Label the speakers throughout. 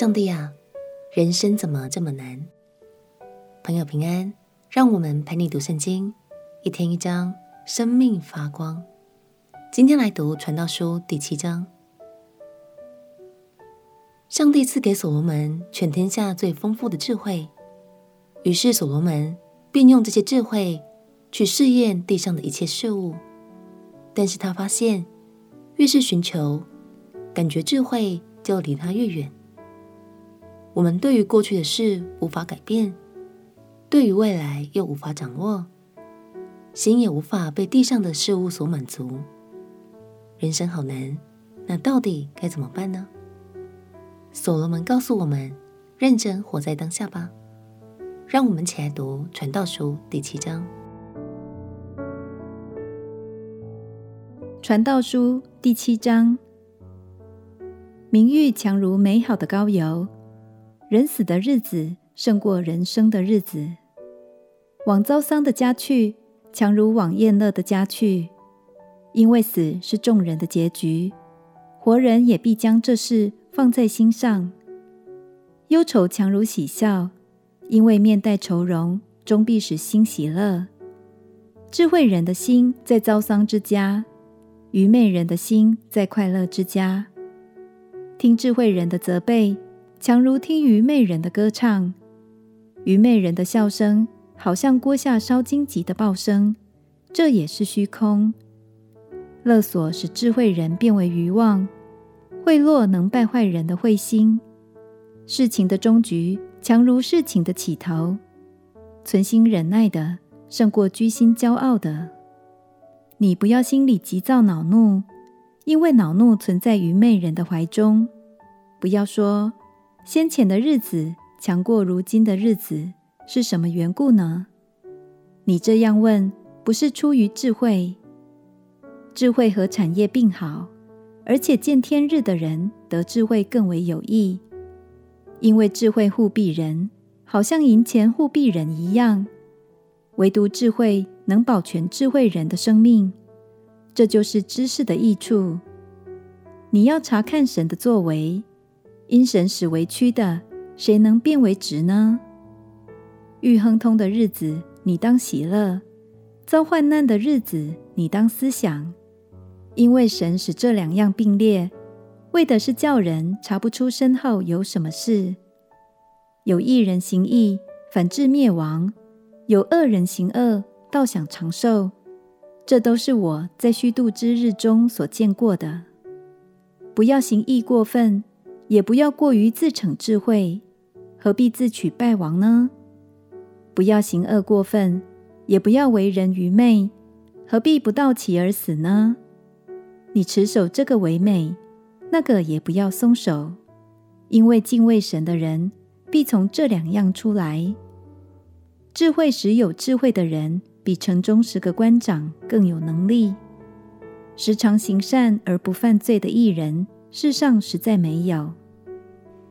Speaker 1: 上帝啊，人生怎么这么难？朋友平安，让我们陪你读圣经，一天一章，生命发光。今天来读传道书第七章。上帝赐给所罗门全天下最丰富的智慧，于是所罗门便用这些智慧去试验地上的一切事物。但是他发现，越是寻求，感觉智慧就离他越远。我们对于过去的事无法改变，对于未来又无法掌握，心也无法被地上的事物所满足。人生好难，那到底该怎么办呢？所罗门告诉我们：认真活在当下吧。让我们起来读《传道书》第七章。
Speaker 2: 《传道书》第七章，名誉强如美好的高油，人死的日子胜过人生的日子。往遭丧的家去，强如往宴乐的家去，因为死是众人的结局，活人也必将这事放在心上。忧愁强如喜笑，因为面带愁容，终必使心喜乐。智慧人的心在遭丧之家。愚昧人的心在快乐之家，听智慧人的责备，强如听愚昧人的歌唱。愚昧人的笑声，好像锅下烧荆棘的爆声，这也是虚空。勒索使智慧人变为愚妄，贿赂能败坏人的慧心。事情的终局，强如事情的起头。存心忍耐的，胜过居心骄傲的。你不要心里急躁恼怒，因为恼怒存在愚昧人的怀中。不要说先前的日子强过如今的日子，是什么缘故呢？你这样问，不是出于智慧。智慧和产业并好，而且见天日的人得智慧更为有益，因为智慧护庇人，好像银钱护庇人一样。唯独智慧能保全智慧人的生命，这就是知识的益处。你要查看神的作为，因神使为曲的，谁能变为直呢？遇亨通的日子，你当喜乐；遭患难的日子，你当思想，因为神使这两样并列，为的是叫人查不出身后有什么事。有义人行义，反致灭亡。有恶人行恶，倒想长寿，这都是我在虚度之日中所见过的。不要行义过分，也不要过于自逞智慧，何必自取败亡呢？不要行恶过分，也不要为人愚昧，何必不到期而死呢？你持守这个为美，那个也不要松手，因为敬畏神的人必从这两样出来。智慧使有智慧的人，比城中十个官长更有能力。时常行善而不犯罪的义人，世上实在没有。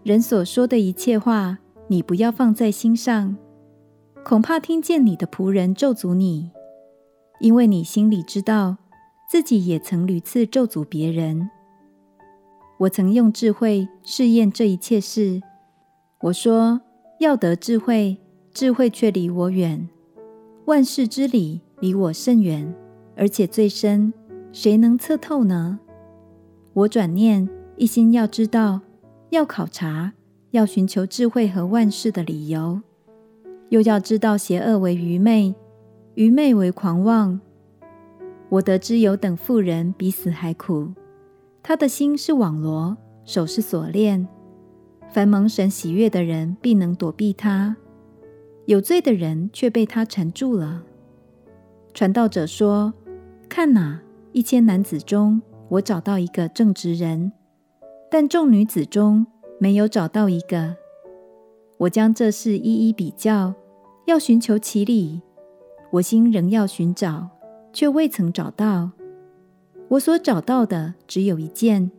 Speaker 2: 人所说的一切话，你不要放在心上，恐怕听见你的仆人咒诅你，因为你心里知道，自己也曾屡次咒诅别人。我曾用智慧试验这一切事，我说要得智慧。智慧却离我远，万事之理离我甚远，而且最深，谁能测透呢？我转念一心要知道，要考察，要寻求智慧和万事的理由，又要知道邪恶为愚昧，愚昧为狂妄。我得知有等妇人比死还苦，她的心是网罗，手是锁链，凡蒙神喜悦的人必能躲避她。有罪的人却被他缠住了。传道者说：“看哪，一千男子中，我找到一个正直人，但众女子中没有找到一个。我将这事一一比较，要寻求其理。我心仍要寻找，却未曾找到。我所找到的只有一件，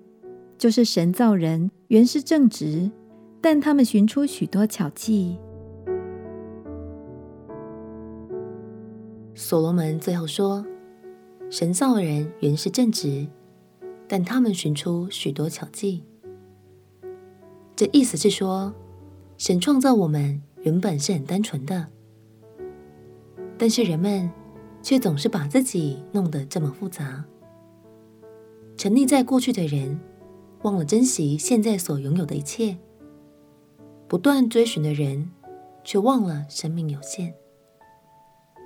Speaker 2: 就是神造人原是正直，但他们寻出许多巧计。”
Speaker 1: 所罗门最后说：“神造人原是正直，但他们寻出许多巧计。”这意思是说，神创造我们原本是很单纯的，但是人们却总是把自己弄得这么复杂。沉溺在过去的人，忘了珍惜现在所拥有的一切；不断追寻的人，却忘了生命有限。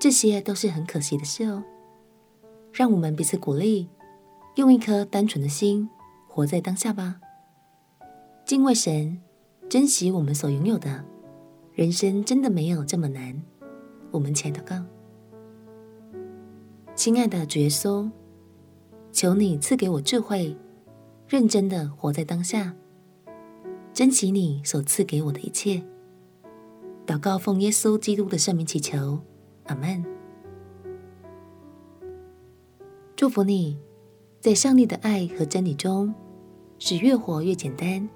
Speaker 1: 这些都是很可惜的事哦。让我们彼此鼓励，用一颗单纯的心活在当下吧。敬畏神，珍惜我们所拥有的，人生真的没有这么难。我们前祷告，亲爱的主耶稣，求你赐给我智慧，认真的活在当下，珍惜你所赐给我的一切。祷告奉耶稣基督的圣名祈求，阿门。祝福你，在上帝的爱和真理中，使越活越简单。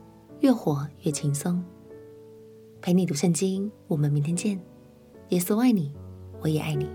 Speaker 1: 越活越轻松，陪你读圣经。我们明天见。耶稣爱你，我也爱你。